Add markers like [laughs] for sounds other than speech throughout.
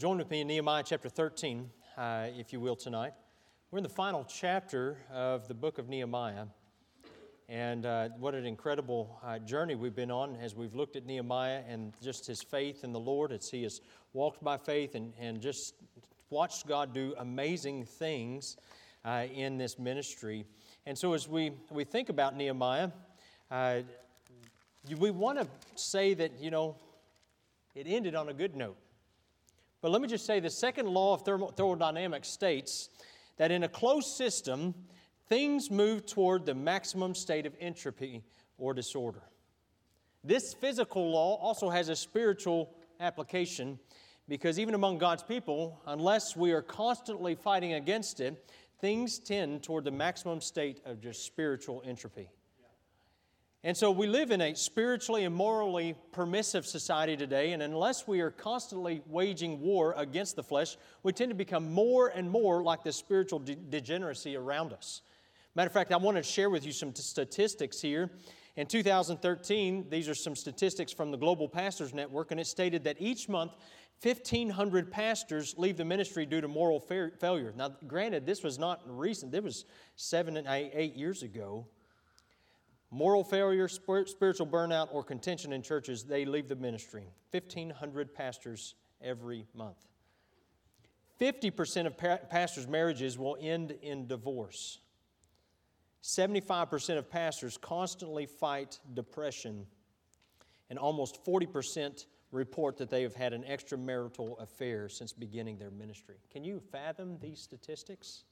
Join with me in Nehemiah chapter 13, uh, if you will, tonight. We're in the final chapter of the book of Nehemiah. And uh, what an incredible uh, journey we've been on as we've looked at Nehemiah and just his faith in the Lord as he has walked by faith and, and just watched God do amazing things uh, in this ministry. And so, as we, we think about Nehemiah, uh, we want to say that, you know, it ended on a good note. But let me just say the second law of thermodynamics states that in a closed system, things move toward the maximum state of entropy or disorder. This physical law also has a spiritual application because even among God's people, unless we are constantly fighting against it, things tend toward the maximum state of just spiritual entropy. And so we live in a spiritually and morally permissive society today, and unless we are constantly waging war against the flesh, we tend to become more and more like the spiritual de- degeneracy around us. Matter of fact, I want to share with you some t- statistics here. In 2013, these are some statistics from the Global Pastors Network, and it stated that each month, 1,500 pastors leave the ministry due to moral fa- failure. Now, granted, this was not recent, this was seven and eight years ago moral failure, spiritual burnout, or contention in churches, they leave the ministry. 1,500 pastors every month. 50% of pastors' marriages will end in divorce. 75% of pastors constantly fight depression, and almost 40% report that they have had an extramarital affair since beginning their ministry. Can you fathom these statistics?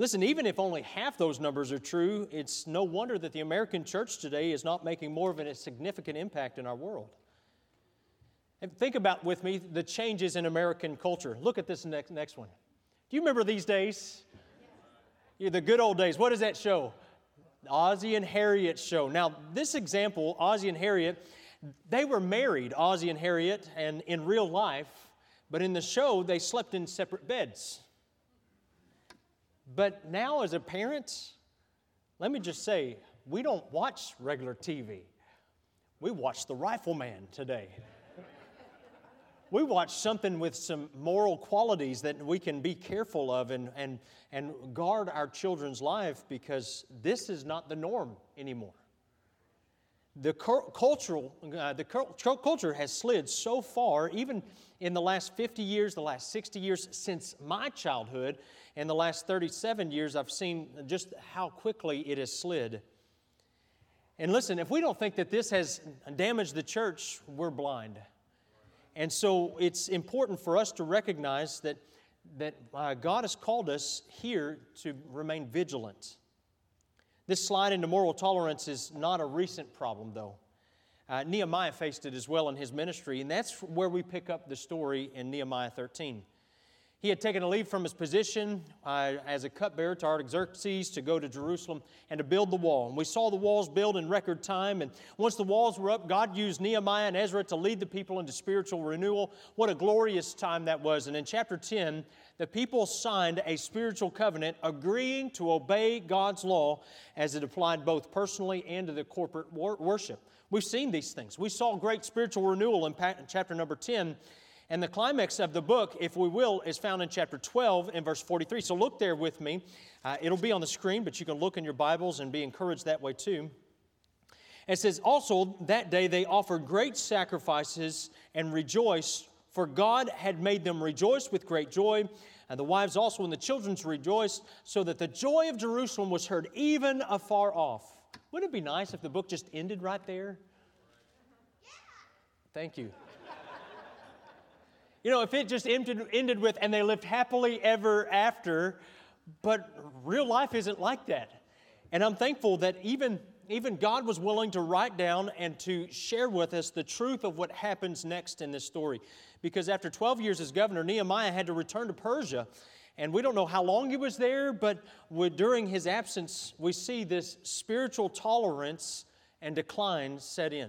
Listen, even if only half those numbers are true, it's no wonder that the American church today is not making more of a significant impact in our world. And think about with me the changes in American culture. Look at this next, next one. Do you remember these days? Yeah, the good old days. What does that show? Ozzie and Harriet show. Now, this example, Ozzie and Harriet, they were married, Ozzie and Harriet, and in real life, but in the show, they slept in separate beds. But now, as a parent, let me just say, we don't watch regular TV. We watch The Rifleman today. we watch something with some moral qualities that we can be careful of and, and, and guard our children's life because this is not the norm anymore. The cultural, uh, the culture has slid so far, even in the last 50 years, the last 60 years since my childhood, in the last 37 years, I've seen just how quickly it has slid. And listen, if we don't think that this has damaged the church, we're blind. And so it's important for us to recognize that, that uh, God has called us here to remain vigilant. This slide into moral tolerance is not a recent problem, though. Uh, Nehemiah faced it as well in his ministry, and that's where we pick up the story in Nehemiah 13. He had taken a leave from his position uh, as a cupbearer to Artaxerxes to go to Jerusalem and to build the wall. And we saw the walls build in record time. And once the walls were up, God used Nehemiah and Ezra to lead the people into spiritual renewal. What a glorious time that was. And in chapter 10, the people signed a spiritual covenant agreeing to obey God's law as it applied both personally and to the corporate wor- worship. We've seen these things. We saw great spiritual renewal in chapter number 10 and the climax of the book, if we will, is found in chapter 12 and verse 43. So look there with me. Uh, it'll be on the screen, but you can look in your Bibles and be encouraged that way too. It says, Also, that day they offered great sacrifices and rejoiced, for God had made them rejoice with great joy. And the wives also and the children rejoiced, so that the joy of Jerusalem was heard even afar off. Wouldn't it be nice if the book just ended right there? [laughs] Thank you. You know, if it just ended, ended with, and they lived happily ever after, but real life isn't like that. And I'm thankful that even, even God was willing to write down and to share with us the truth of what happens next in this story. Because after 12 years as governor, Nehemiah had to return to Persia. And we don't know how long he was there, but during his absence, we see this spiritual tolerance and decline set in.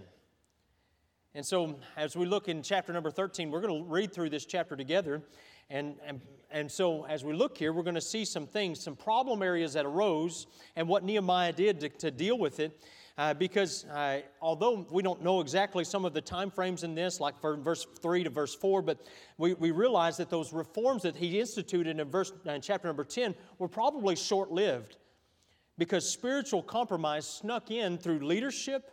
And so, as we look in chapter number 13, we're going to read through this chapter together. And, and, and so, as we look here, we're going to see some things, some problem areas that arose, and what Nehemiah did to, to deal with it. uh, because uh, although we don't know exactly some of the time frames in this, like from verse 3 to verse 4, but we, we realize that those reforms that he instituted in, verse, in chapter number 10 were probably short lived because spiritual compromise snuck in through leadership.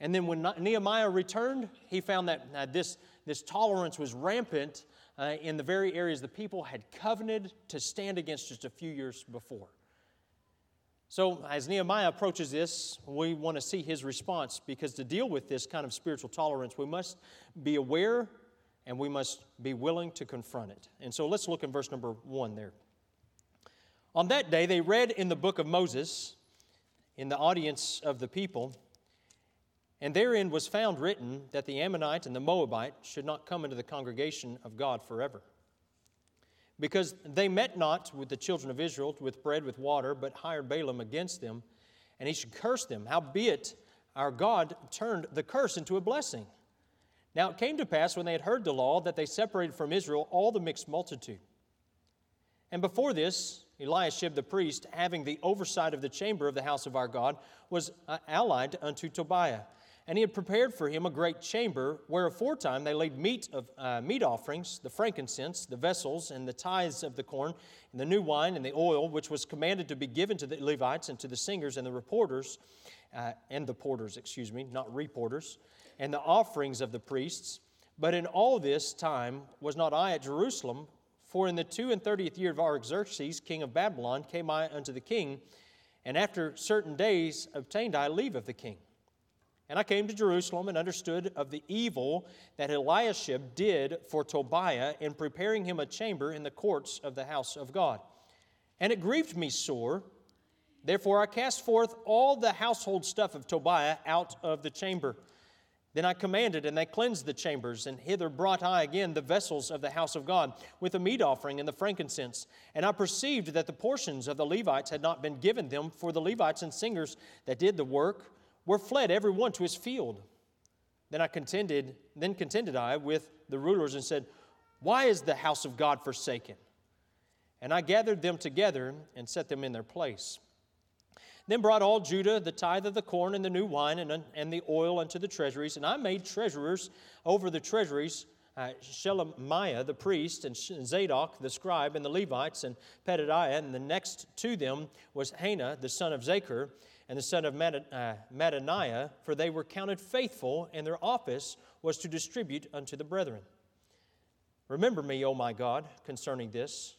And then when Nehemiah returned, he found that uh, this, this tolerance was rampant uh, in the very areas the people had covenanted to stand against just a few years before. So, as Nehemiah approaches this, we want to see his response because to deal with this kind of spiritual tolerance, we must be aware and we must be willing to confront it. And so, let's look in verse number one there. On that day, they read in the book of Moses in the audience of the people, and therein was found written that the Ammonite and the Moabite should not come into the congregation of God forever because they met not with the children of Israel with bread with water, but hired Balaam against them, and he should curse them. Howbeit, our God turned the curse into a blessing. Now it came to pass when they had heard the law that they separated from Israel all the mixed multitude. And before this, Eliashib the priest, having the oversight of the chamber of the house of our God, was uh, allied unto Tobiah and he had prepared for him a great chamber, where aforetime they laid meat of uh, meat offerings, the frankincense, the vessels, and the tithes of the corn, and the new wine and the oil, which was commanded to be given to the Levites and to the singers and the reporters, uh, and the porters, excuse me, not reporters, and the offerings of the priests. But in all this time was not I at Jerusalem, for in the two and thirtieth year of Artaxerxes, king of Babylon, came I unto the king, and after certain days obtained I leave of the king. And I came to Jerusalem and understood of the evil that Eliashib did for Tobiah in preparing him a chamber in the courts of the house of God. And it grieved me sore. Therefore I cast forth all the household stuff of Tobiah out of the chamber. Then I commanded, and they cleansed the chambers, and hither brought I again the vessels of the house of God, with the meat offering and the frankincense. And I perceived that the portions of the Levites had not been given them, for the Levites and singers that did the work were fled every one to his field. Then I contended, then contended I with the rulers and said, Why is the house of God forsaken? And I gathered them together and set them in their place. Then brought all Judah the tithe of the corn and the new wine and, and the oil unto the treasuries. And I made treasurers over the treasuries uh, Shelemiah the priest, and Zadok the scribe, and the Levites, and Pedadiah. And the next to them was Hanan the son of Zaccur and the son of uh, Mattaniah, for they were counted faithful, and their office was to distribute unto the brethren. Remember me, O my God, concerning this.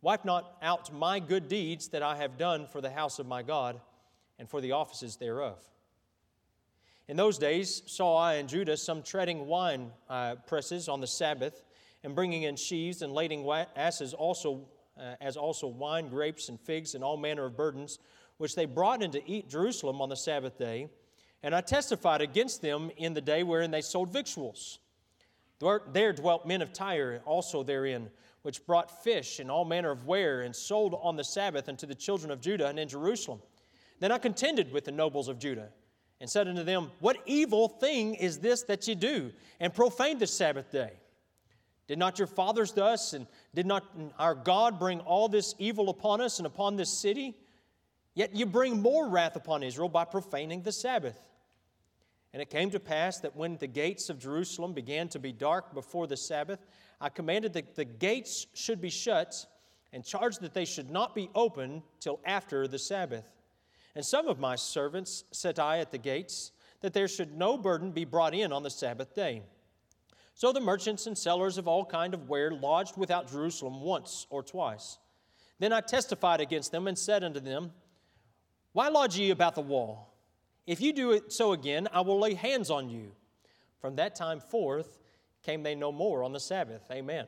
Wipe not out my good deeds that I have done for the house of my God and for the offices thereof. In those days saw I in Judah some treading wine uh, presses on the Sabbath, and bringing in sheaves and lading asses also, uh, as also wine, grapes, and figs, and all manner of burdens which they brought into eat Jerusalem on the Sabbath day. And I testified against them in the day wherein they sold victuals. There dwelt men of Tyre also therein, which brought fish and all manner of ware, and sold on the Sabbath unto the children of Judah and in Jerusalem. Then I contended with the nobles of Judah, and said unto them, What evil thing is this that ye do, and profane the Sabbath day? Did not your fathers thus, and did not our God bring all this evil upon us and upon this city? Yet you bring more wrath upon Israel by profaning the Sabbath. And it came to pass that when the gates of Jerusalem began to be dark before the Sabbath, I commanded that the gates should be shut and charged that they should not be opened till after the Sabbath. And some of my servants set I at the gates, that there should no burden be brought in on the Sabbath day. So the merchants and sellers of all kind of ware lodged without Jerusalem once or twice. Then I testified against them and said unto them, why lodge ye about the wall? If you do it so again, I will lay hands on you. From that time forth came they no more on the Sabbath. Amen.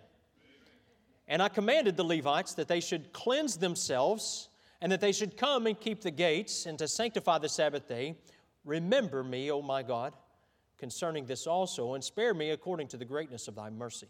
And I commanded the Levites that they should cleanse themselves and that they should come and keep the gates and to sanctify the Sabbath day. Remember me, O my God, concerning this also, and spare me according to the greatness of thy mercy.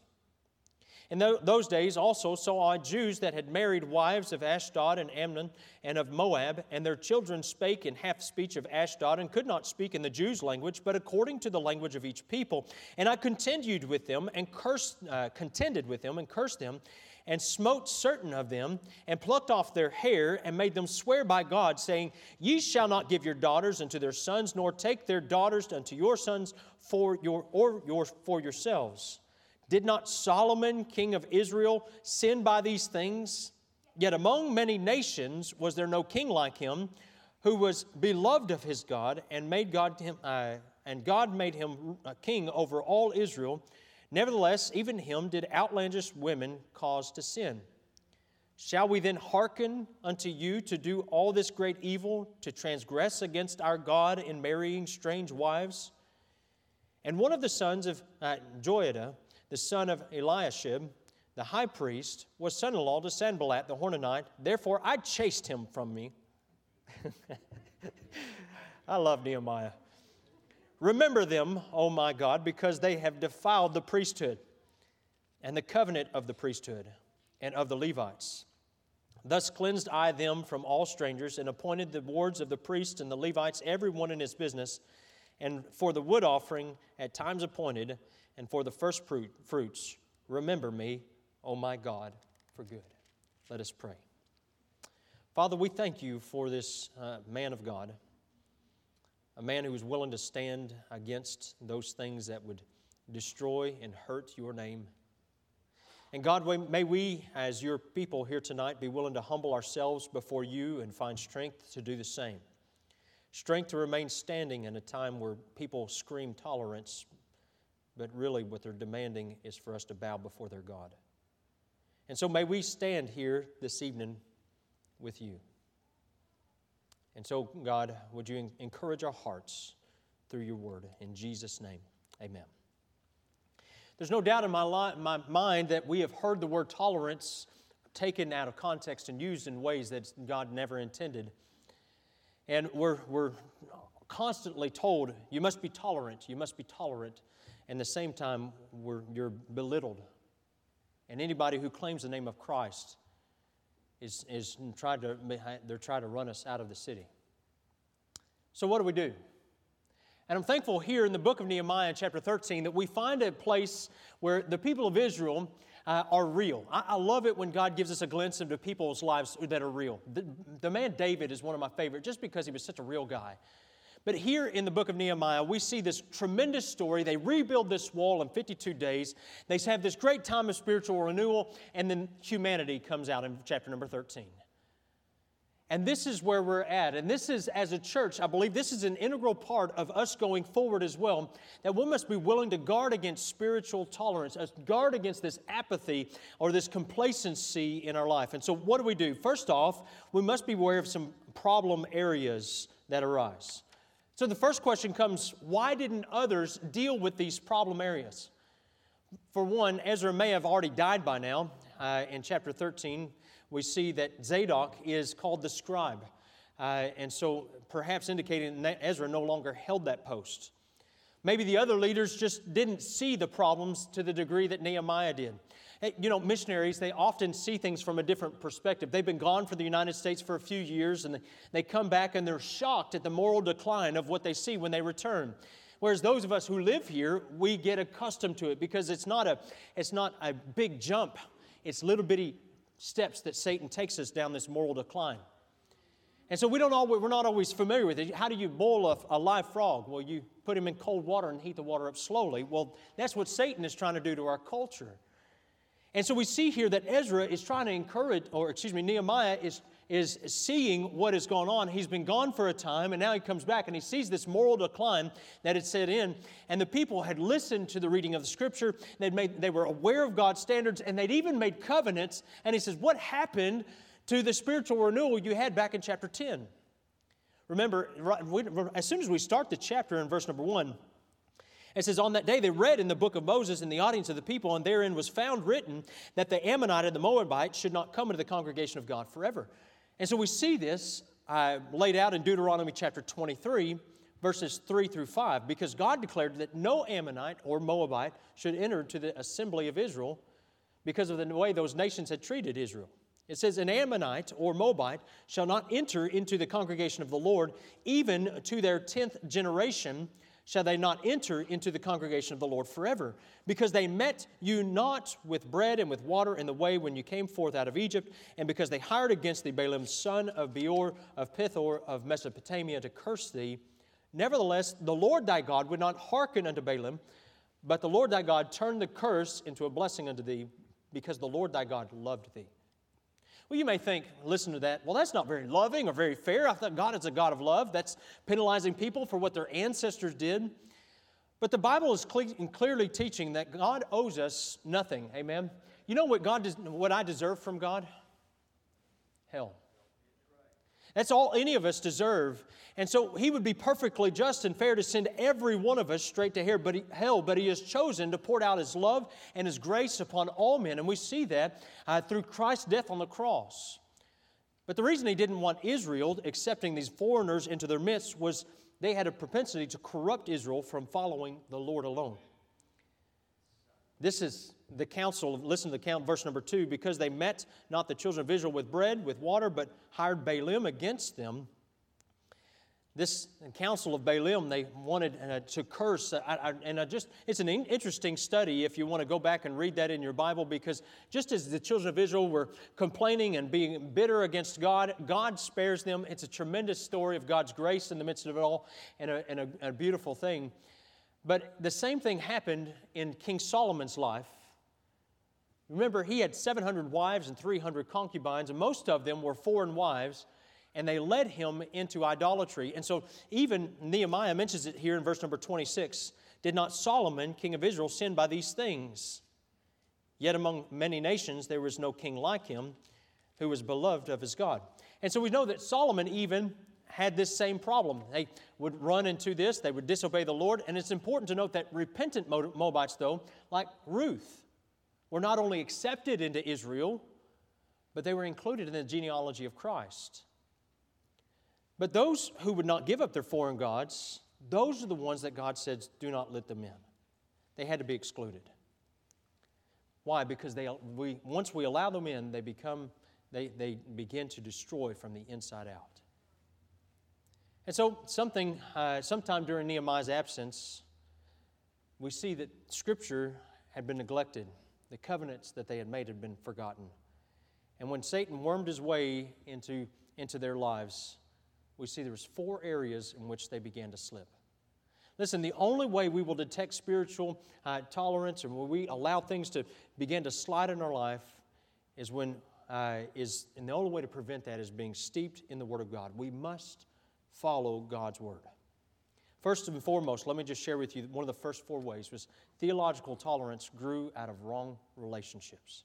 In those days also saw I Jews that had married wives of Ashdod and Ammon and of Moab, and their children spake in half speech of Ashdod, and could not speak in the Jews' language, but according to the language of each people. And I contended with them and cursed, uh, contended with them and cursed them, and smote certain of them, and plucked off their hair, and made them swear by God, saying, Ye shall not give your daughters unto their sons, nor take their daughters unto your sons for your or your for yourselves. Did not Solomon, king of Israel, sin by these things? Yet among many nations was there no king like him, who was beloved of his God, and made God him, uh, and God made him a king over all Israel. Nevertheless, even him did outlandish women cause to sin. Shall we then hearken unto you to do all this great evil, to transgress against our God in marrying strange wives? And one of the sons of uh, Joiada, the son of Eliashib, the high priest, was son in law to Sanballat the Horonite. Therefore, I chased him from me. [laughs] I love Nehemiah. Remember them, O my God, because they have defiled the priesthood and the covenant of the priesthood and of the Levites. Thus cleansed I them from all strangers and appointed the wards of the priests and the Levites, every one in his business, and for the wood offering at times appointed and for the first fruits, remember me, O my God, for good. Let us pray. Father, we thank you for this uh, man of God, a man who is willing to stand against those things that would destroy and hurt your name. And God, may we, as your people here tonight, be willing to humble ourselves before you and find strength to do the same. Strength to remain standing in a time where people scream tolerance, but really what they're demanding is for us to bow before their God. And so may we stand here this evening with you. And so, God, would you encourage our hearts through your word? In Jesus' name, amen. There's no doubt in my, li- my mind that we have heard the word tolerance taken out of context and used in ways that God never intended. And we're, we're constantly told, you must be tolerant, you must be tolerant and the same time you're belittled. And anybody who claims the name of Christ is, is tried to, they're trying to run us out of the city. So, what do we do? And I'm thankful here in the book of Nehemiah, chapter 13, that we find a place where the people of Israel uh, are real. I, I, love it when God gives us a glimpse into people's lives that are real. The, the man David is one of my favorite just because he was such a real guy. But here in the book of Nehemiah, we see this tremendous story. They rebuild this wall in 52 days. They have this great time of spiritual renewal, and then humanity comes out in chapter number 13. And this is where we're at. And this is, as a church, I believe this is an integral part of us going forward as well. That we must be willing to guard against spiritual tolerance, guard against this apathy or this complacency in our life. And so, what do we do? First off, we must be aware of some problem areas that arise. So the first question comes why didn't others deal with these problem areas? For one, Ezra may have already died by now. Uh, in chapter 13, we see that Zadok is called the scribe. Uh, and so perhaps indicating that Ezra no longer held that post. Maybe the other leaders just didn't see the problems to the degree that Nehemiah did. You know, missionaries, they often see things from a different perspective. They've been gone for the United States for a few years and they come back and they're shocked at the moral decline of what they see when they return. Whereas those of us who live here, we get accustomed to it because it's not a, it's not a big jump, it's little bitty steps that Satan takes us down this moral decline. And so we don't always, we're not always familiar with it. How do you boil a, a, live frog? Well, you put him in cold water and heat the water up slowly. Well, that's what Satan is trying to do to our culture. And so we see here that Ezra is trying to encourage, or excuse me, Nehemiah is, is seeing what has gone on. He's been gone for a time, and now he comes back and he sees this moral decline that had set in. And the people had listened to the reading of the scripture, they'd made, they were aware of God's standards, and they'd even made covenants. And he says, What happened to the spiritual renewal you had back in chapter 10? Remember, as soon as we start the chapter in verse number 1, it says, On that day they read in the book of Moses in the audience of the people, and therein was found written that the Ammonite and the Moabite should not come into the congregation of God forever. And so we see this uh, laid out in Deuteronomy chapter 23, verses 3 through 5, because God declared that no Ammonite or Moabite should enter to the assembly of Israel because of the way those nations had treated Israel. It says, An Ammonite or Moabite shall not enter into the congregation of the Lord, even to their tenth generation shall they not enter into the congregation of the Lord forever, because they met you not with bread and with water in the way when you came forth out of Egypt, and because they hired against thee Balaam, son of Beor of Pethor of Mesopotamia, to curse thee. Nevertheless, the Lord thy God would not hearken unto Balaam, but the Lord thy God turned the curse into a blessing unto thee, because the Lord thy God loved thee. Well, you may think, listen to that, well, that's not very loving or very fair. I thought God is a God of love. That's penalizing people for what their ancestors did. But the Bible is clearly teaching that God owes us nothing. Amen. You know what God what I deserve from God? Hell. That's all any of us deserve. And so he would be perfectly just and fair to send every one of us straight to hell but, he, has chosen to pour out his love and his grace upon all men. And we see that uh, through Christ's death on the cross. But the reason he didn't want Israel accepting these foreigners into their midst was they had a propensity to corrupt Israel from following the Lord alone. This is the council, listen to the count, verse number two, because they met not the children of Israel with bread, with water, but hired Balaam against them. This council of Balaam, they wanted uh, to curse. I, I, and I just, it's an interesting study if you want to go back and read that in your Bible, because just as the children of Israel were complaining and being bitter against God, God spares them. It's a tremendous story of God's grace in the midst of it all, and a, and a, a beautiful thing. But the same thing happened in King Solomon's life. Remember, he had 700 wives and 300 concubines, and most of them were foreign wives, and they led him into idolatry. And so, even Nehemiah mentions it here in verse number 26 Did not Solomon, king of Israel, sin by these things? Yet among many nations there was no king like him who was beloved of his God. And so we know that Solomon even had this same problem. They would run into this, they would disobey the Lord. And it's important to note that repentant Moabites, though, like Ruth, were not only accepted into Israel, but they were included in the genealogy of Christ. But those who would not give up their foreign gods, those are the ones that God says, do not let them in. They had to be excluded. Why? Because they, we, once we allow them in, they become, they, they begin to destroy from the inside out. And so, something, uh, sometime during Nehemiah's absence, we see that Scripture had been neglected. The covenants that they had made had been forgotten. And when Satan wormed his way into, into their lives, we see there's four areas in which they began to slip. Listen, the only way we will detect spiritual uh, tolerance and when we allow things to begin to slide in our life is when uh, is and the only way to prevent that is being steeped in the Word of God. We must follow God's word. First and foremost, let me just share with you one of the first four ways was theological tolerance grew out of wrong relationships.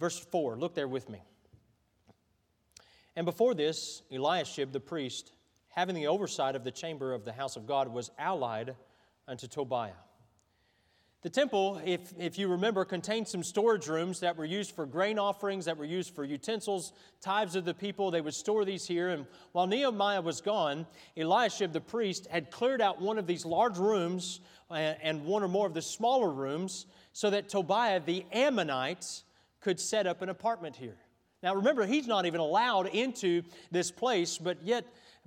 Verse 4, look there with me. And before this, Eliashib the priest, having the oversight of the chamber of the house of God, was allied unto Tobiah. The temple, if, if you remember, contained some storage rooms that were used for grain offerings, that were used for utensils, tithes of the people. They would store these here. And while Nehemiah was gone, Eliashib the priest had cleared out one of these large rooms uh, and one or more of the smaller rooms so that Tobiah the Ammonite could set up an apartment here. Now remember, he's not even allowed into this place, but yet,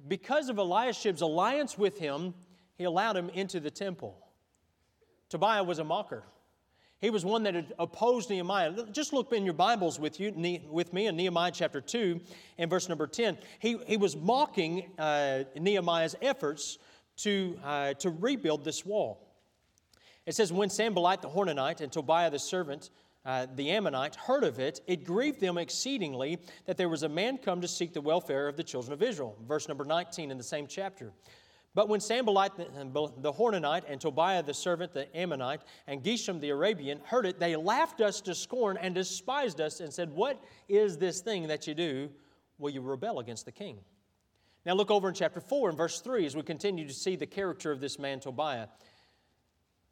because of Eliashib's alliance with him, he allowed him into the temple. Tobiah was a mocker. He was one that had opposed Nehemiah. Just look in your Bibles with you, with me in Nehemiah chapter 2 and verse number 10. He, he was mocking uh, Nehemiah's efforts to, uh, to rebuild this wall. It says, When Sanballat the Horonite and Tobiah the servant, uh, the Ammonite, heard of it, it grieved them exceedingly that there was a man come to seek the welfare of the children of Israel. Verse number 19 in the same chapter. But when Sanballat the Horonite and Tobiah the servant, the Ammonite, and Geshem the Arabian heard it, they laughed us to scorn and despised us and said, What is this thing that you do? Will you rebel against the king? Now look over in chapter 4 and verse 3 as we continue to see the character of this man Tobiah.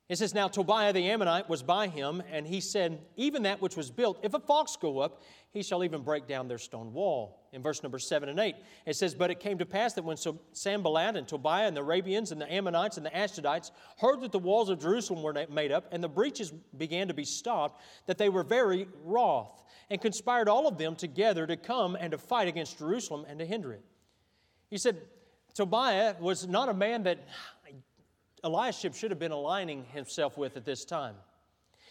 It says, Now Tobiah the Ammonite was by him, and he said, Even that which was built, if a fox go up, he shall even break down their stone wall. In verse number 7 and 8, it says, But it came to pass that when Sanballat and Tobiah and the Arabians and the Ammonites and the Ashdodites heard that the walls of Jerusalem were made up and the breaches began to be stopped, that they were very wroth, and conspired all of them together to come and to fight against Jerusalem and to hinder it. He said, Tobiah was not a man that Eliashib should have been aligning himself with at this time.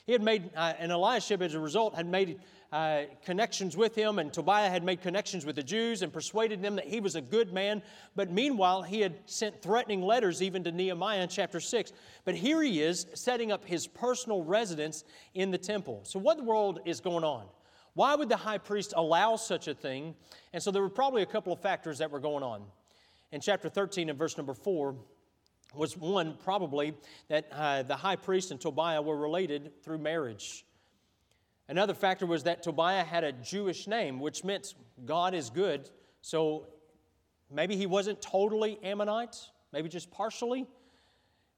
He had made, uh, and Eliashib, as a result, had made uh, connections with him, and Tobiah had made connections with the Jews and persuaded them that he was a good man. But meanwhile, he had sent threatening letters even to Nehemiah in chapter 6. But here he is setting up his personal residence in the temple. So, what in the world is going on? Why would the high priest allow such a thing? And so, there were probably a couple of factors that were going on. In chapter 13 and verse number 4, was one, probably, that uh, the high priest and Tobiah were related through marriage. Another factor was that Tobiah had a Jewish name, which meant God is good. So maybe he wasn't totally Ammonite, maybe just partially.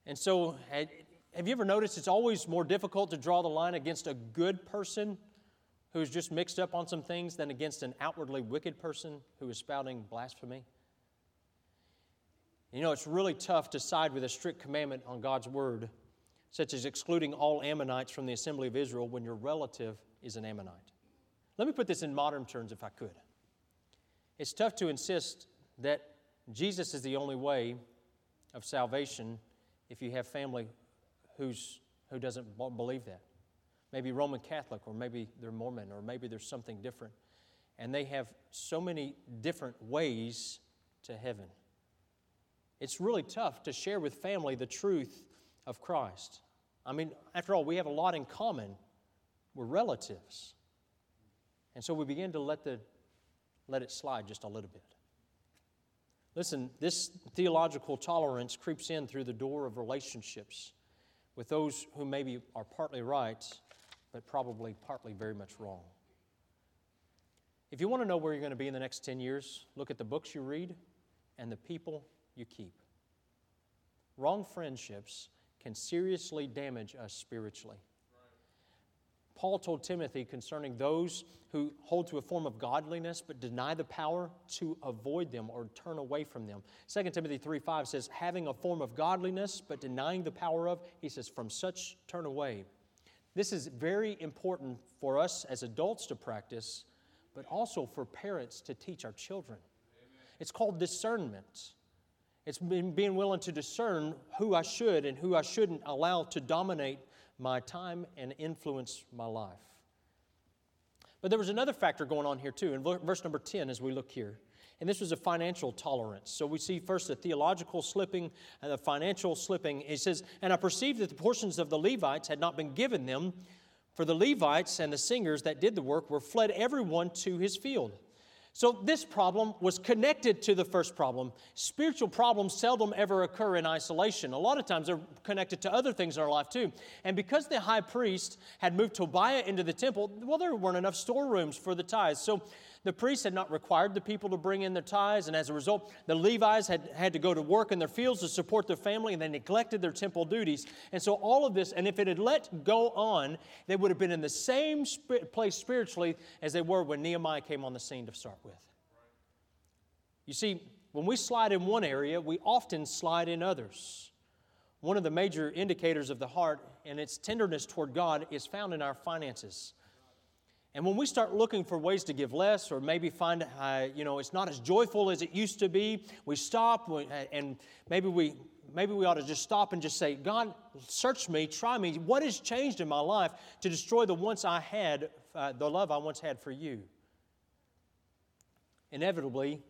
And so, have you ever noticed it's always more difficult to draw the line against a good person who's just mixed up on some things than against an outwardly wicked person who is spouting blasphemy? You know, it's really tough to side with a strict commandment on God's word, such as excluding all Ammonites from the assembly of Israel when your relative is an Ammonite. Let me put this in modern terms if I could. It's tough to insist that Jesus is the only way of salvation if you have family who's, who doesn't believe that. Maybe Roman Catholic, or maybe they're Mormon, or maybe there's something different. And they have so many different ways to heaven. It's really tough to share with family the truth of Christ. I mean, after all, we have a lot in common. We're relatives. And so we begin to let, the, let it slide just a little bit. Listen, this theological tolerance creeps in through the door of relationships with those who maybe are partly right, but probably partly very much wrong. If you want to know where you're going to be in the next 10 years, look at the books you read and the people you keep. Wrong friendships can seriously damage us spiritually. Paul told Timothy concerning those who hold to a form of godliness but deny the power to avoid them or turn away from them. 2 Timothy 3 5 says, having a form of godliness but denying the power of, he says, from such turn away. This is very important for us as adults to practice, but also for parents to teach our children. Amen. It's called discernment. It's being willing to discern who I should and who I shouldn't allow to dominate my time and influence my life. But there was another factor going on here too, in verse number 10 as we look here. And this was a financial tolerance. So we see first the theological slipping and the financial slipping. He says, And I perceived that the portions of the Levites had not been given them, for the Levites and the singers that did the work were fled everyone to his field. So, this problem was connected to the first problem. Spiritual problems seldom ever occur in isolation. A lot of times they're connected to other things in our life too. And because the high priest had moved Tobiah into the temple, well, there weren't enough storerooms for the tithes. So, the priests had not required the people to bring in their tithes, and as a result, the Levites had, had to go to work in their fields to support their family, and they neglected their temple duties. And so, all of this, and if it had let go on, they would have been in the same place spiritually as they were when Nehemiah came on the scene to start with. You see, when we slide in one area, we often slide in others. One of the major indicators of the heart and its tenderness toward God is found in our finances. And when we start looking for ways to give less, or maybe find, uh, you know, it's not as joyful as it used to be, we stop and maybe we, maybe we ought to just stop and just say, God, search me, try me. What has changed in my life to destroy the once I had, uh, the love I once had for you? Inevitably,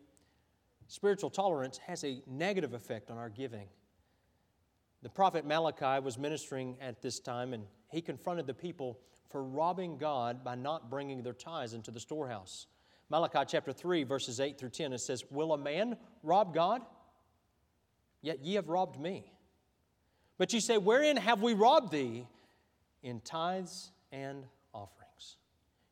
spiritual tolerance has a negative effect on our giving. The prophet Malachi was ministering at this time, and he confronted the people for robbing God by not bringing their tithes into the storehouse. Malachi chapter 3, verses 8 through 10, it says, Will a man rob God? Yet ye have robbed me. But ye say, Wherein have we robbed thee? In tithes and offerings.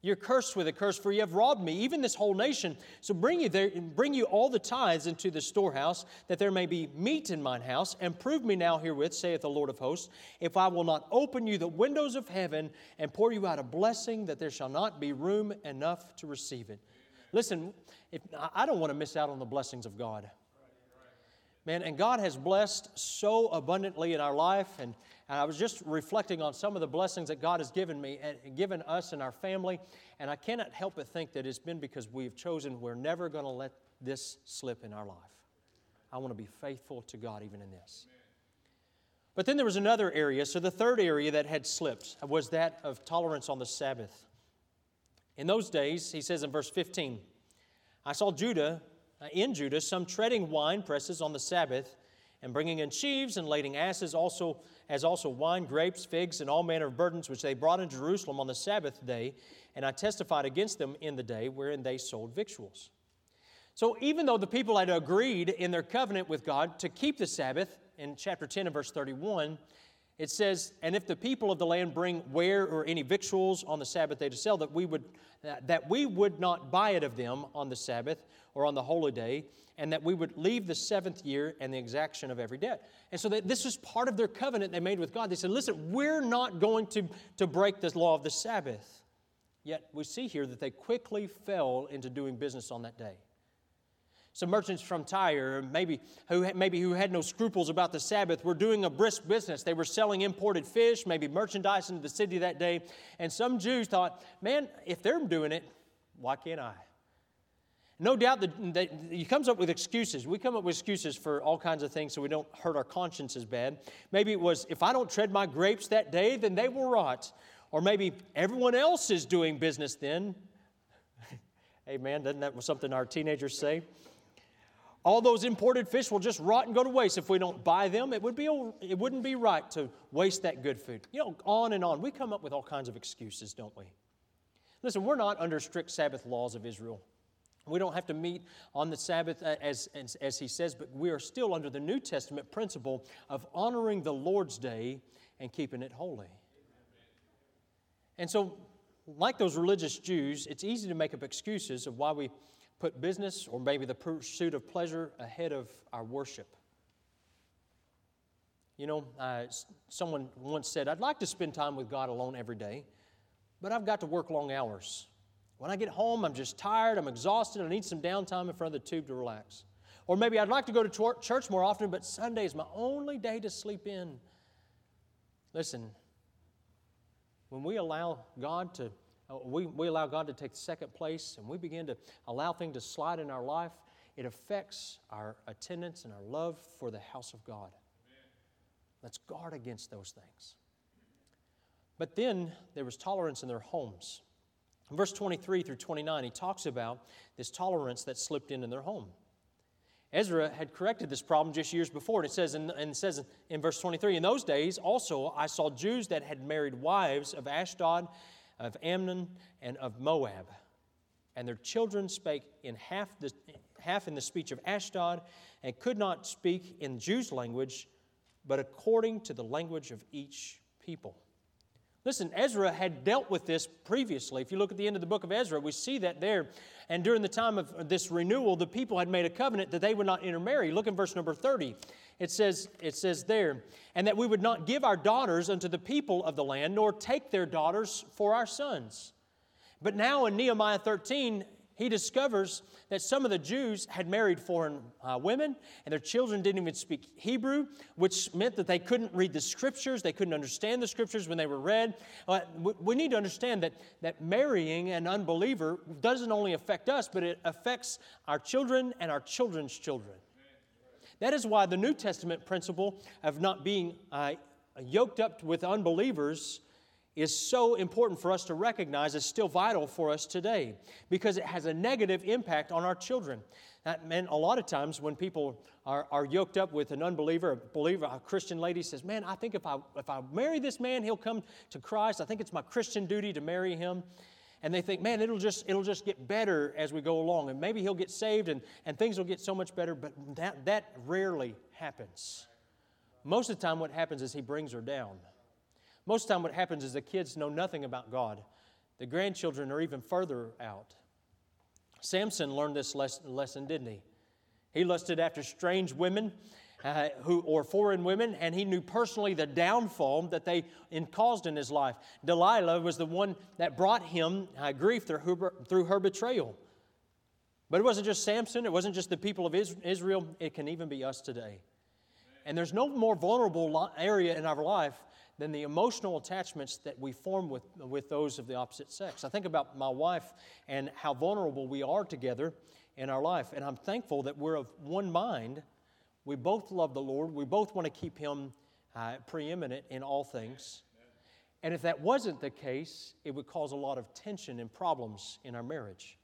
You're cursed with a curse, for you have robbed me, even this whole nation. So bring you there, bring you all the tithes into the storehouse, that there may be meat in mine house, and prove me now herewith, saith the Lord of hosts, if I will not open you the windows of heaven and pour you out a blessing, that there shall not be room enough to receive it. Listen, if, I don't want to miss out on the blessings of God. Man, and God has blessed so abundantly in our life, and and I was just reflecting on some of the blessings that God has given me and given us and our family. And I cannot help but think that it's been because we've chosen we're never going to let this slip in our life. I want to be faithful to God even in this. But then there was another area. So the third area that had slipped was that of tolerance on the Sabbath. In those days, he says in verse 15, I saw Judah, Uh, in Judah, some treading wine presses on the Sabbath and bringing in sheaves and lading asses also as also wine, grapes, figs, and all manner of burdens which they brought into Jerusalem on the Sabbath day, and I testified against them in the day wherein they sold victuals. So even though the people had agreed in their covenant with God to keep the Sabbath, in chapter 10 and verse 31, it says, And if the people of the land bring ware or any victuals on the Sabbath day to sell, that we would, that we would not buy it of them on the Sabbath or on the holy day, and that we would leave the seventh year and the exaction of every debt. And so this was part of their covenant they made with God. They said, listen, we're not going to, to break this law of the Sabbath. Yet we see here that they quickly fell into doing business on that day. Some merchants from Tyre, maybe who, maybe who had no scruples about the Sabbath, were doing a brisk business. They were selling imported fish, maybe merchandise into the city that day. And some Jews thought, man, if they're doing it, why can't I? No doubt that, he comes up with excuses. We come up with excuses for all kinds of things so we don't hurt our consciences bad. Maybe it was, if I don't tread my grapes that day, then they will rot. Or maybe everyone else is doing business then. [laughs] Amen. Doesn't that something our teenagers say? All those imported fish will just rot and go to waste if we don't buy them. It, would be, it wouldn't be right to waste that good food. You know, on and on. We come up with all kinds of excuses, don't we? Listen, we're not under strict Sabbath laws of Israel. We don't have to meet on the Sabbath uh, as, as, as, he says, but we are still under the New Testament principle of honoring the Lord's day and keeping it holy. And so, like those religious Jews, it's easy to make up excuses of why we put business or maybe the pursuit of pleasure ahead of our worship. You know, uh, someone once said, I'd like to spend time with God alone every day, but I've got to work long hours. When I get home, I'm just tired, I'm exhausted, I need some downtime in front of the tube to relax. Or maybe I'd like to go to church more often, but Sunday is my only day to sleep in. Listen, when we allow God to Uh, we, we allow God to take second place and we begin to allow things to slide in our life, it affects our attendance and our love for the house of God. Amen. Let's guard against those things. But then there was tolerance in their homes. In verse 23 through 29, he talks about this tolerance that slipped in in their home. Ezra had corrected this problem just years before, and it says in, and it says in verse 23 In those days also I saw Jews that had married wives of Ashdod, of Ammon, and of Moab. And their children spake in half, the, half in the speech of Ashdod, and could not speak in Jews' language, but according to the language of each people. Listen, Ezra had dealt with this previously. If you look at the end of the book of Ezra, we see that there. And during the time of this renewal, the people had made a covenant that they would not intermarry. Look in verse number 30. It says, it says there, and that we would not give our daughters unto the people of the land, nor take their daughters for our sons. But now in Nehemiah 13, he discovers that some of the Jews had married foreign uh, women, and their children didn't even speak Hebrew, which meant that they couldn't read the scriptures, they couldn't understand the scriptures when they were read. Uh, we, we need to understand that, that marrying an unbeliever doesn't only affect us, but it affects our children and our children's children. That is why the New Testament principle of not being uh, yoked up with unbelievers is so important for us to recognize is still vital for us today because it has a negative impact on our children. That meant a lot of times when people are, are yoked up with an unbeliever, a believer, a Christian lady says, Man, I think if I, if I marry this man, he'll come to Christ. I think it's my Christian duty to marry him. And they think, man, it'll just, it'll just get better as we go along. And maybe he'll get saved and, and things will get so much better, but that, that rarely happens. Most of the time, what happens is he brings her down. Most of the time, what happens is the kids know nothing about God. The grandchildren are even further out. Samson learned this lesson, didn't he? He lusted after strange women uh, who, or foreign women, and he knew personally the downfall that they in, caused in his life. Delilah was the one that brought him uh, grief through her, through her betrayal. But it wasn't just Samson, it wasn't just the people of Israel, it can even be us today. And there's no more vulnerable area in our life than the emotional attachments that we form with, with those of the opposite sex. I think about my wife and how vulnerable we are together in our life. And I'm thankful that we're of one mind. We both love the Lord. We both want to keep Him uh, preeminent in all things. And if that wasn't the case, it would cause a lot of tension and problems in our marriage.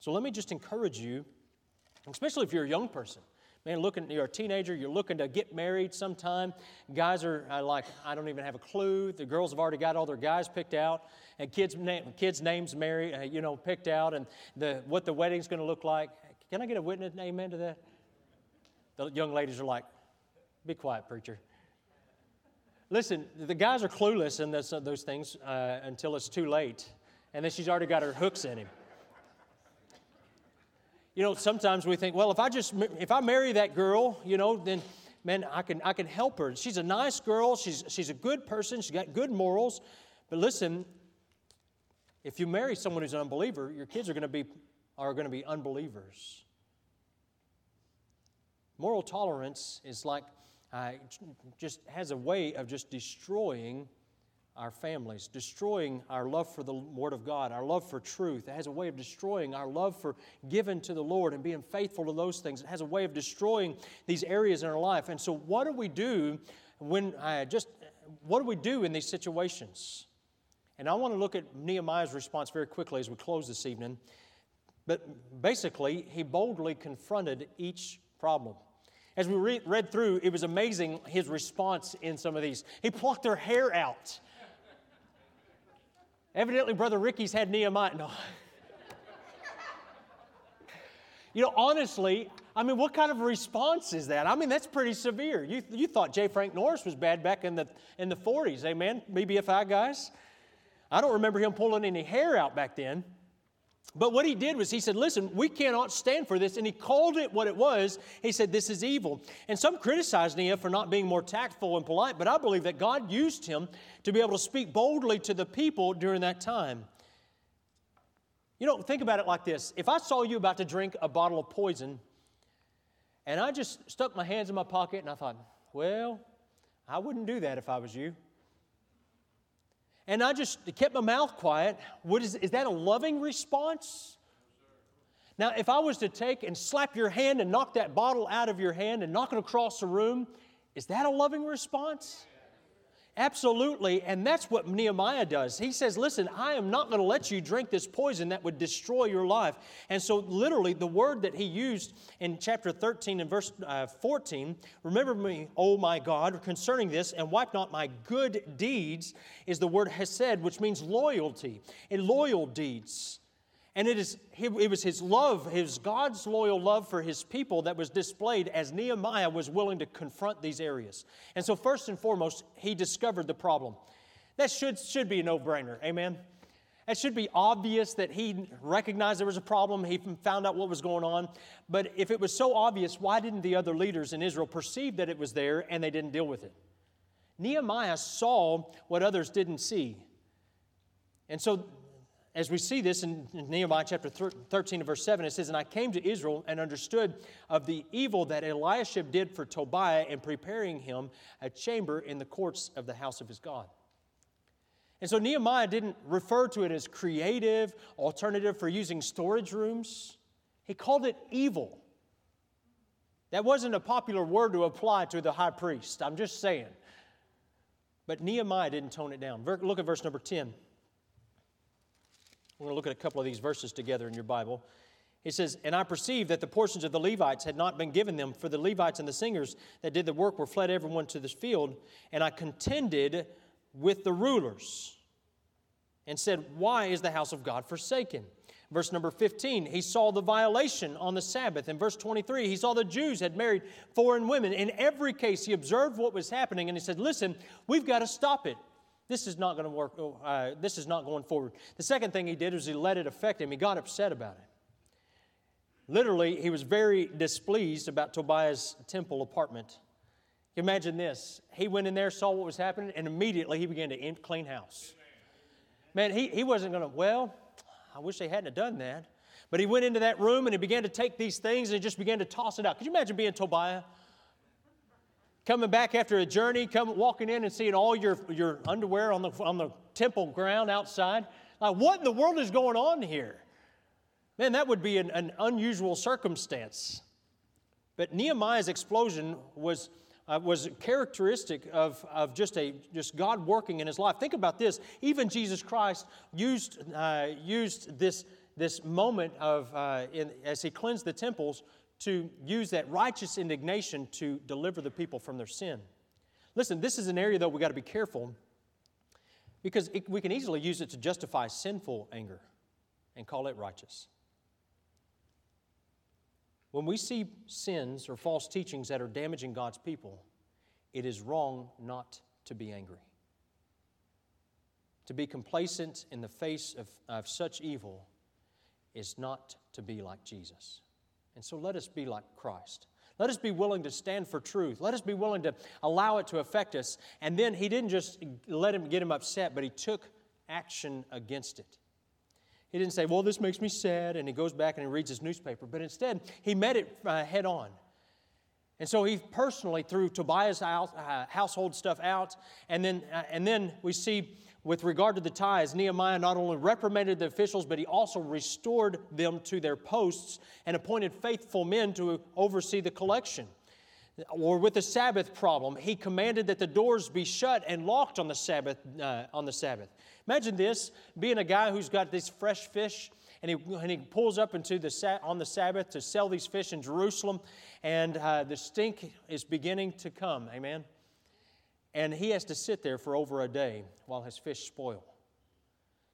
So let me just encourage you, especially if you're a young person man, looking, you're a teenager, you're looking to get married sometime. Guys are uh, like, I don't even have a clue. The girls have already got all their guys picked out, and kids' na- kids' names married, uh, you know, picked out, and the what the wedding's going to look like. Can I get a witness, amen to that? The young ladies are like, be quiet, preacher. Listen, the guys are clueless in this, uh, those things uh, until it's too late, and then she's already got her hooks in him. You know, sometimes we think, well, if I just if I marry that girl, you know, then man, I can I can help her. She's a nice girl. She's she's a good person. She's got good morals. But listen, if you marry someone who's an unbeliever, your kids are going to be are going to be unbelievers. Moral tolerance is like uh, just has a way of just destroying our families, destroying our love for the Word of God, our love for truth. It has a way of destroying our love for giving to the Lord and being faithful to those things. It has a way of destroying these areas in our life. And so, what do we do when I just, what do we do in these situations? And I want to look at Nehemiah's response very quickly as we close this evening. But basically, he boldly confronted each problem. As we re- read through, it was amazing his response in some of these. He plucked their hair out. Evidently, Brother Ricky's had Nehemiah. No. you know, honestly, I mean, what kind of response is that? I mean, that's pretty severe. You, you thought J. Frank Norris was bad back in the, in the 40s, amen? BBFI guys? I don't remember him pulling any hair out back then. But what he did was he said, Listen, we cannot stand for this. And he called it what it was. He said, This is evil. And some criticized Nehemiah for not being more tactful and polite, but I believe that God used him to be able to speak boldly to the people during that time. You know, think about it like this if I saw you about to drink a bottle of poison, and I just stuck my hands in my pocket and I thought, Well, I wouldn't do that if I was you and I just kept my mouth quiet, what is, is that a loving response? Now, if I was to take and slap your hand and knock that bottle out of your hand and knock it across the room, is that a loving response? Absolutely. And that's what Nehemiah does. He says, Listen, I am not going to let you drink this poison that would destroy your life. And so, literally, the word that he used in chapter 13 and verse uh, 14, remember me, O my God, concerning this, and wipe not my good deeds, is the word hesed, which means loyalty, and loyal deeds. And it, is, it was his love, his God's loyal love for his people that was displayed as Nehemiah was willing to confront these areas. And so, first and foremost, he discovered the problem. That should, should be a no brainer. Amen? It should be obvious that he recognized there was a problem, he found out what was going on. But if it was so obvious, why didn't the other leaders in Israel perceive that it was there and they didn't deal with it? Nehemiah saw what others didn't see. And so as we see this in Nehemiah chapter 13 and verse 7, it says, And I came to Israel and understood of the evil that Eliashib did for Tobiah in preparing him a chamber in the courts of the house of his God. And so Nehemiah didn't refer to it as creative alternative for using storage rooms. He called it evil. That wasn't a popular word to apply to the high priest. I'm just saying. But Nehemiah didn't tone it down. Look at verse number 10. We're going to look at a couple of these verses together in your Bible. It says, And I perceived that the portions of the Levites had not been given them, for the Levites and the singers that did the work were fled everyone to this field. And I contended with the rulers and said, Why is the house of God forsaken? Verse number 15, he saw the violation on the Sabbath. In verse 23, he saw the Jews had married foreign women. In every case, he observed what was happening and he said, Listen, we've got to stop it. This is not going to work. Uh, this is not going forward. The second thing he did was he let it affect him. He got upset about it. Literally, he was very displeased about Tobiah's temple apartment. Imagine this. He went in there, saw what was happening, and immediately he began to clean house. Man, he, he wasn't going to, well, I wish they hadn't done that. But he went into that room and he began to take these things and he just began to toss it out. Could you imagine being Tobiah? Coming back after a journey, coming walking in and seeing all your, your underwear on the, on the temple ground outside. Like, what in the world is going on here? Man, that would be an, an unusual circumstance. But Nehemiah's explosion was, uh, was characteristic of, of just, a, just God working in his life. Think about this. Even Jesus Christ used, uh, used this, this moment of, uh, in, as he cleansed the temples to use that righteous indignation to deliver the people from their sin. Listen, this is an area, though, we got to be careful because it, we can easily use it to justify sinful anger and call it righteous. When we see sins or false teachings that are damaging God's people, it is wrong not to be angry. To be complacent in the face of, of such evil is not to be like Jesus. And so let us be like Christ. Let us be willing to stand for truth. Let us be willing to allow it to affect us. And then he didn't just let him get him upset, but he took action against it. He didn't say, Well, this makes me sad, and he goes back and he reads his newspaper. But instead, he met it uh, head on. And so he personally threw Tobiah's house, uh, household stuff out. And then, uh, and then we see, with regard to the tithes, Nehemiah not only reprimanded the officials, but he also restored them to their posts and appointed faithful men to oversee the collection. Or with the Sabbath problem, he commanded that the doors be shut and locked on the Sabbath. Uh, on the Sabbath. Imagine this being a guy who's got these fresh fish and he, and he pulls up into the on the Sabbath to sell these fish in Jerusalem, and uh, the stink is beginning to come. Amen. And he has to sit there for over a day while his fish spoil.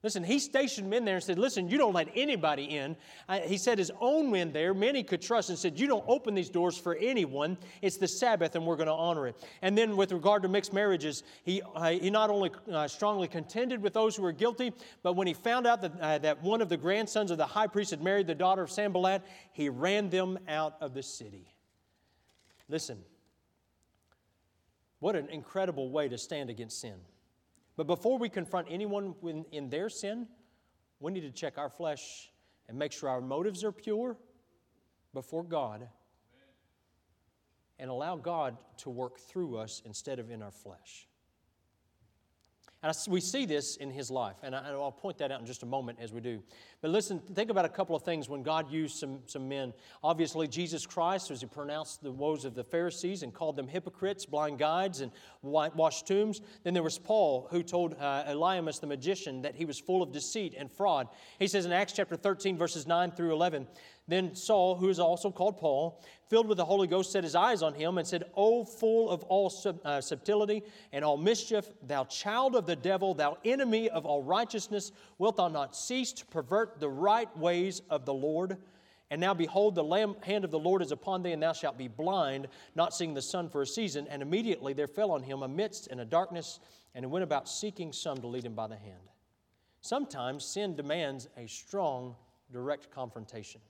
Listen, he stationed men there and said, Listen, you don't let anybody in. He said his own men there, he could trust, and said, You don't open these doors for anyone. It's the Sabbath, and we're going to honor it. And then, with regard to mixed marriages, he, uh, he not only uh, strongly contended with those who were guilty, but when he found out that, uh, that one of the grandsons of the high priest had married the daughter of Sanballat, he ran them out of the city. Listen, what an incredible way to stand against sin. But before we confront anyone in, their sin, we need to check our flesh and make sure our motives are pure before God and allow God to work through us instead of in our flesh. And we see this in his life, and I'll point that out in just a moment as we do. But listen, think about a couple of things when God used some, some men. Obviously, Jesus Christ, as he pronounced the woes of the Pharisees and called them hypocrites, blind guides, and whitewashed tombs. Then there was Paul, who told uh, Elymas the magician that he was full of deceit and fraud. He says in Acts chapter 13, verses 9 through 11, then Saul, who is also called Paul, filled with the Holy Ghost, set his eyes on him and said, O full of all sub, uh, subtlety and all mischief, thou child of the devil, thou enemy of all righteousness, wilt thou not cease to pervert the right ways of the Lord? And now behold, the lamb, hand of the Lord is upon thee, and thou shalt be blind, not seeing the sun for a season. And immediately there fell on him a mist and a darkness, and he went about seeking some to lead him by the hand. Sometimes sin demands a strong, direct confrontation.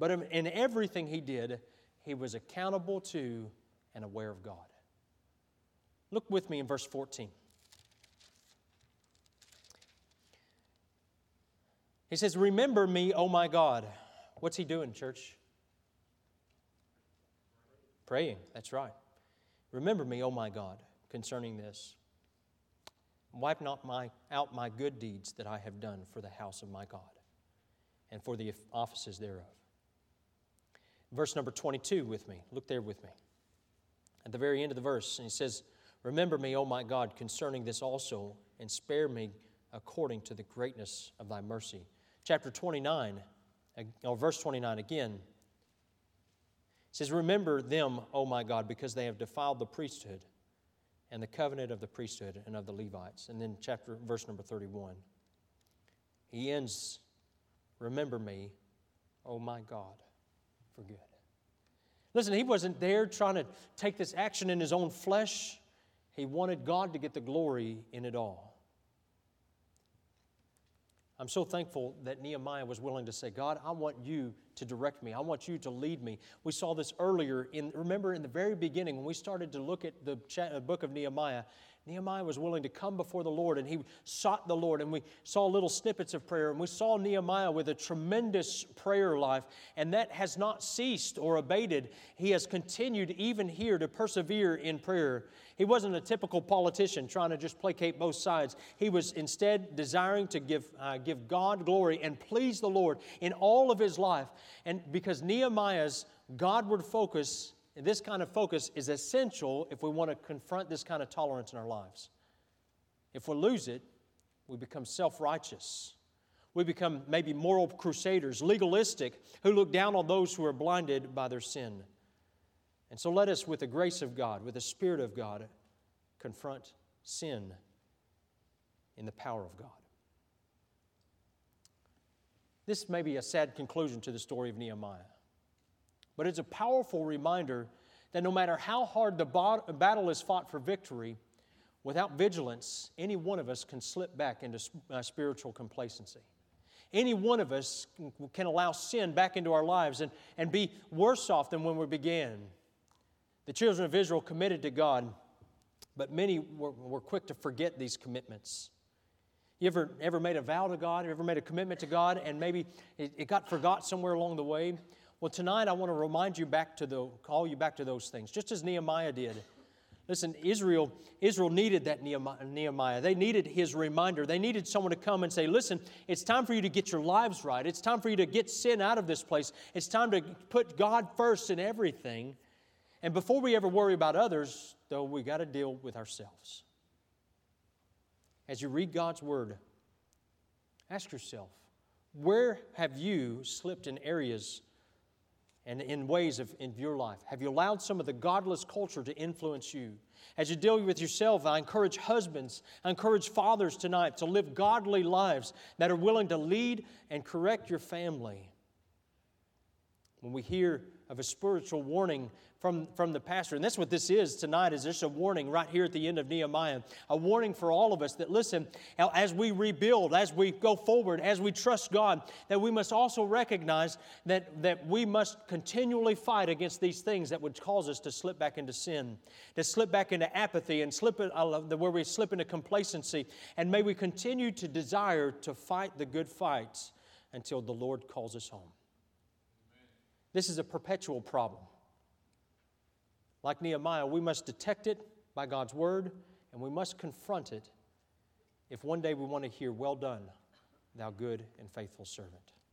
But in everything he did, he was accountable to and aware of God. Look with me in verse 14. He says, Remember me, O my God. What's he doing, church? Praying, that's right. Remember me, O my God, concerning this. Wipe not my, out my good deeds that I have done for the house of my God and for the offices thereof verse number 22 with me. Look there with me. At the very end of the verse, and he says, Remember me, O my God, concerning this also, and spare me according to the greatness of thy mercy. Chapter 29, or verse 29 again, says, Remember them, O my God, because they have defiled the priesthood and the covenant of the priesthood and of the Levites. And then chapter verse number 31. He ends, Remember me, O my God for good. Listen, he wasn't there trying to take this action in his own flesh. He wanted God to get the glory in it all. I'm so thankful that Nehemiah was willing to say, God, I want you to direct me. I want you to lead me. We saw this earlier in, remember in the very beginning when we started to look at the uh, book of Nehemiah, Nehemiah was willing to come before the Lord and he sought the Lord. And we saw little snippets of prayer. And we saw Nehemiah with a tremendous prayer life. And that has not ceased or abated. He has continued even here to persevere in prayer. He wasn't a typical politician trying to just placate both sides. He was instead desiring to give, uh, give God glory and please the Lord in all of his life. And because Nehemiah's Godward focus and this kind of focus is essential if we want to confront this kind of tolerance in our lives. If we lose it, we become self righteous. We become maybe moral crusaders, legalistic, who look down on those who are blinded by their sin. And so let us, with the grace of God, with the Spirit of God, confront sin in the power of God. This may be a sad conclusion to the story of Nehemiah. But it's a powerful reminder that no matter how hard the battle is fought for victory, without vigilance, any one of us can slip back into uh, spiritual complacency. Any one of us can allow sin back into our lives and, and be worse off than when we began. The children of Israel committed to God, but many were, were quick to forget these commitments. You ever, ever made a vow to God? You ever made a commitment to God and maybe it, it got forgot somewhere along the way? Well, tonight I want to remind you back to the, call you back to those things, just as Nehemiah did. Listen, Israel, Israel needed that Nehemiah. They needed his reminder. They needed someone to come and say, listen, it's time for you to get your lives right. It's time for you to get sin out of this place. It's time to put God first in everything. And before we ever worry about others, though, we got to deal with ourselves. As you read God's word, ask yourself, where have you slipped in areas and in ways of in your life? Have you allowed some of the godless culture to influence you? As you deal with yourself, I encourage husbands, I encourage fathers tonight to live godly lives that are willing to lead and correct your family. When we hear of a spiritual warning from, from the pastor. And that's what this is tonight, is just a warning right here at the end of Nehemiah. A warning for all of us that, listen, as we rebuild, as we go forward, as we trust God, that we must also recognize that, that we must continually fight against these things that would cause us to slip back into sin, to slip back into apathy and slip uh, where we slip into complacency. And may we continue to desire to fight the good fights until the Lord calls us home. This is a perpetual problem. Like Nehemiah, we must detect it by God's word and we must confront it if one day we want to hear, Well done, thou good and faithful servant.